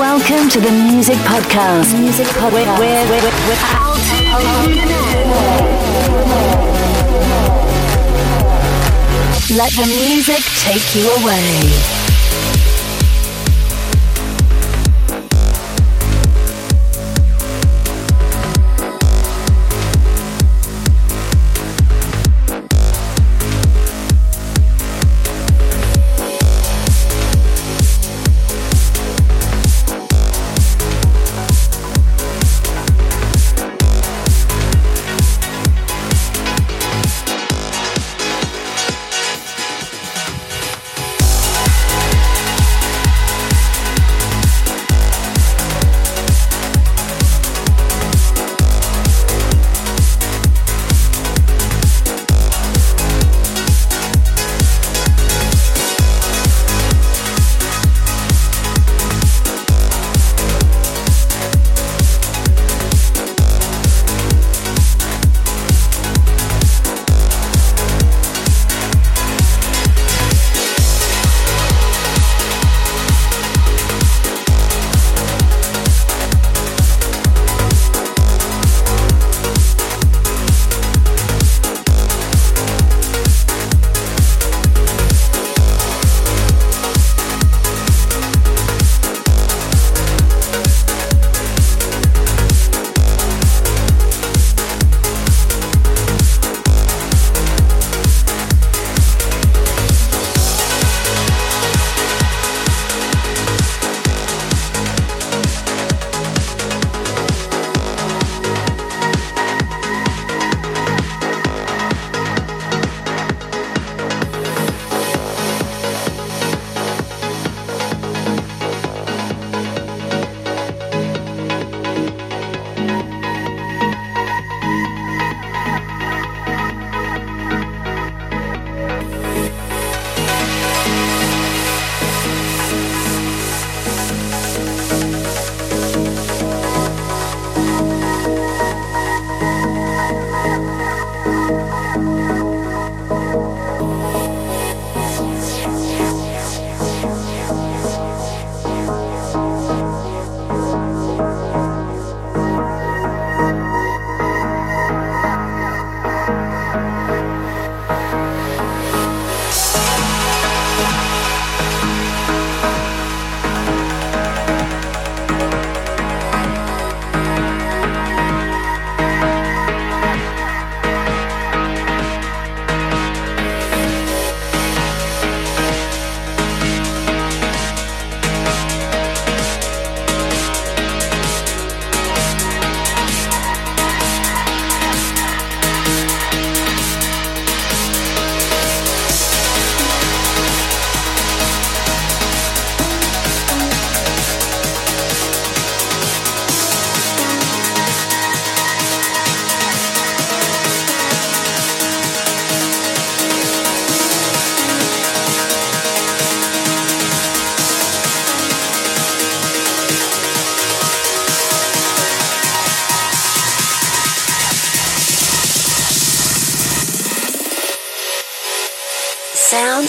Welcome to the Music Podcast. Music Podcast. With, with, with, with Let the music take you away.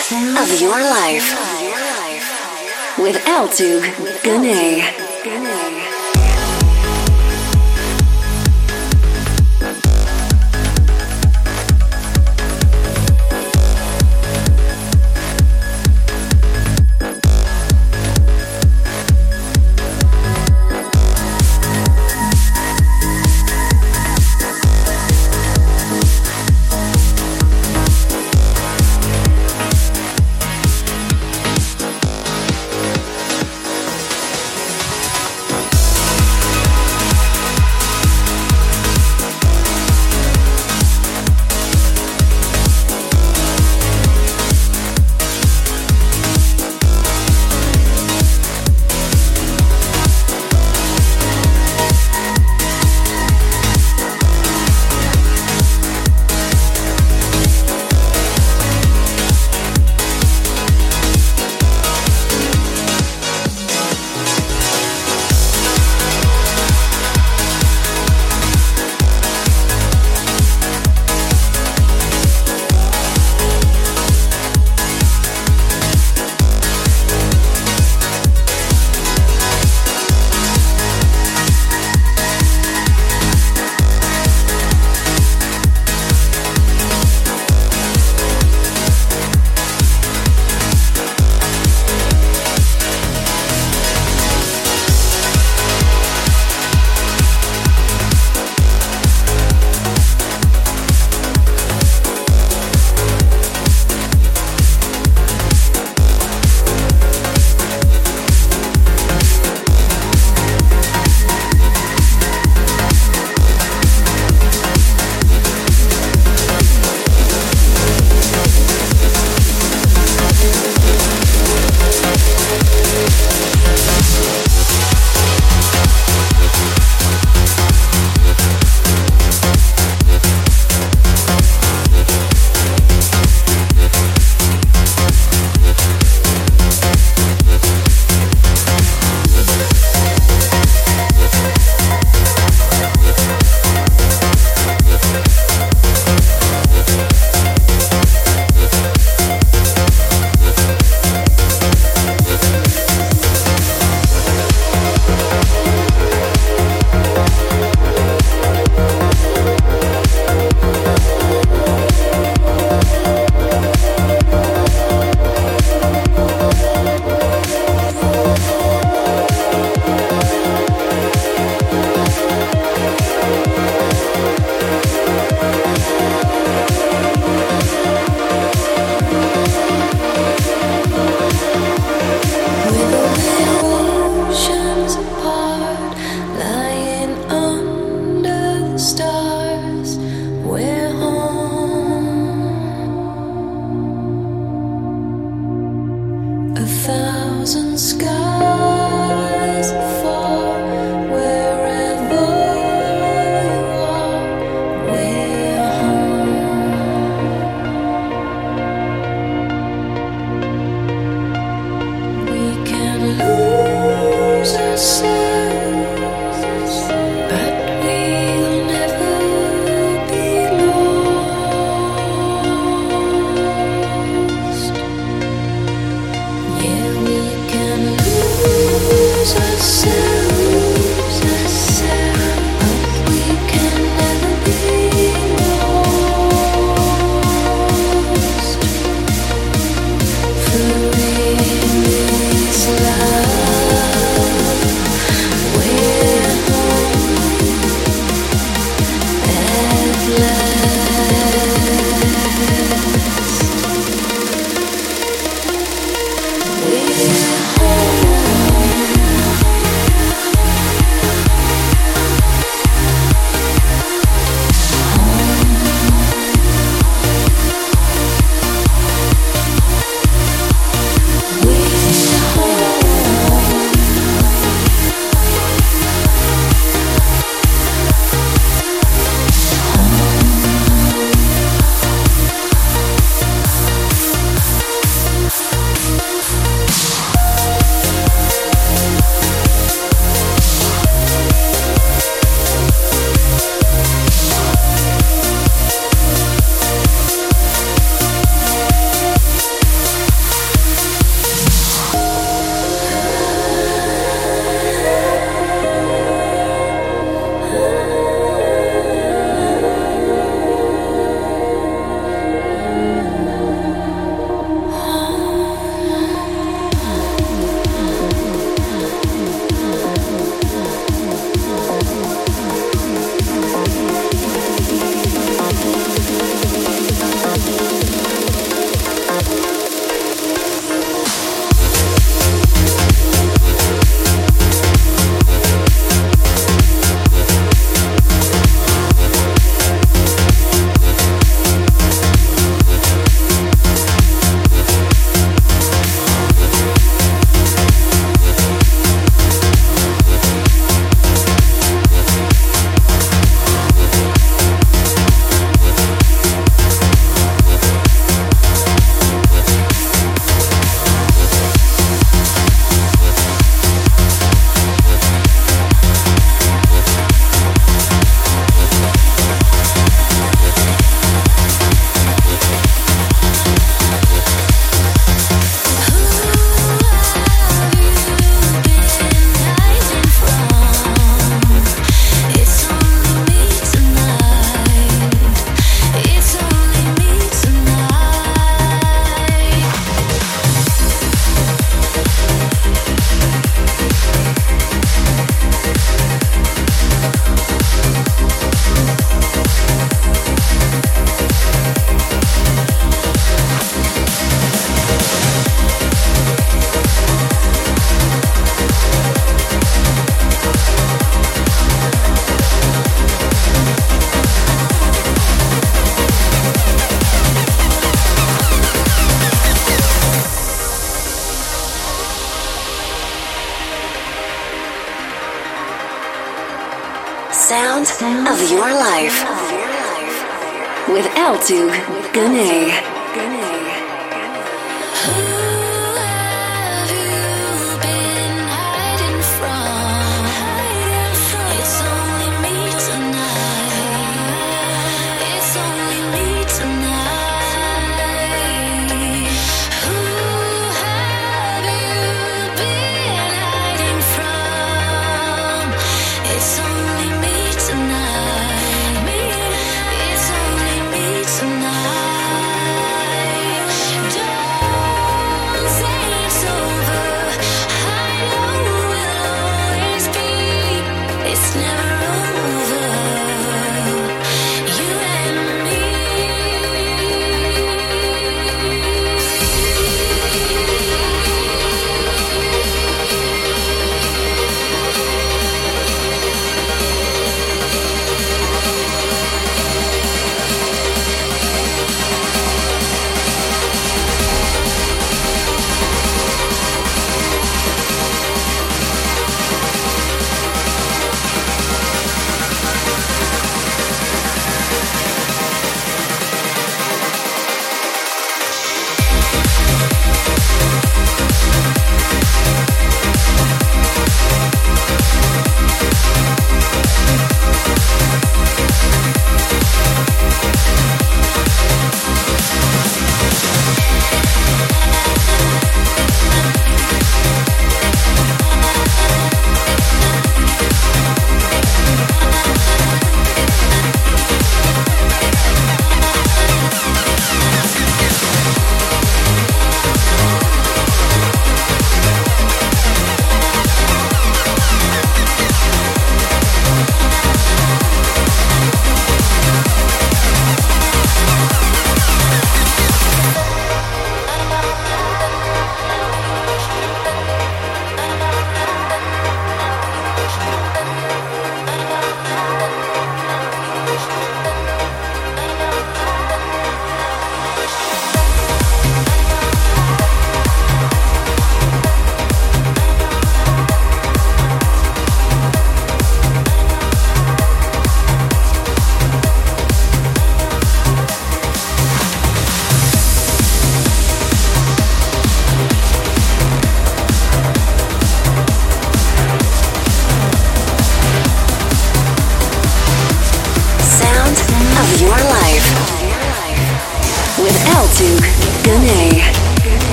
Of your life with Altug Guney. with Altug Guney.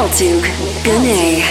With Altug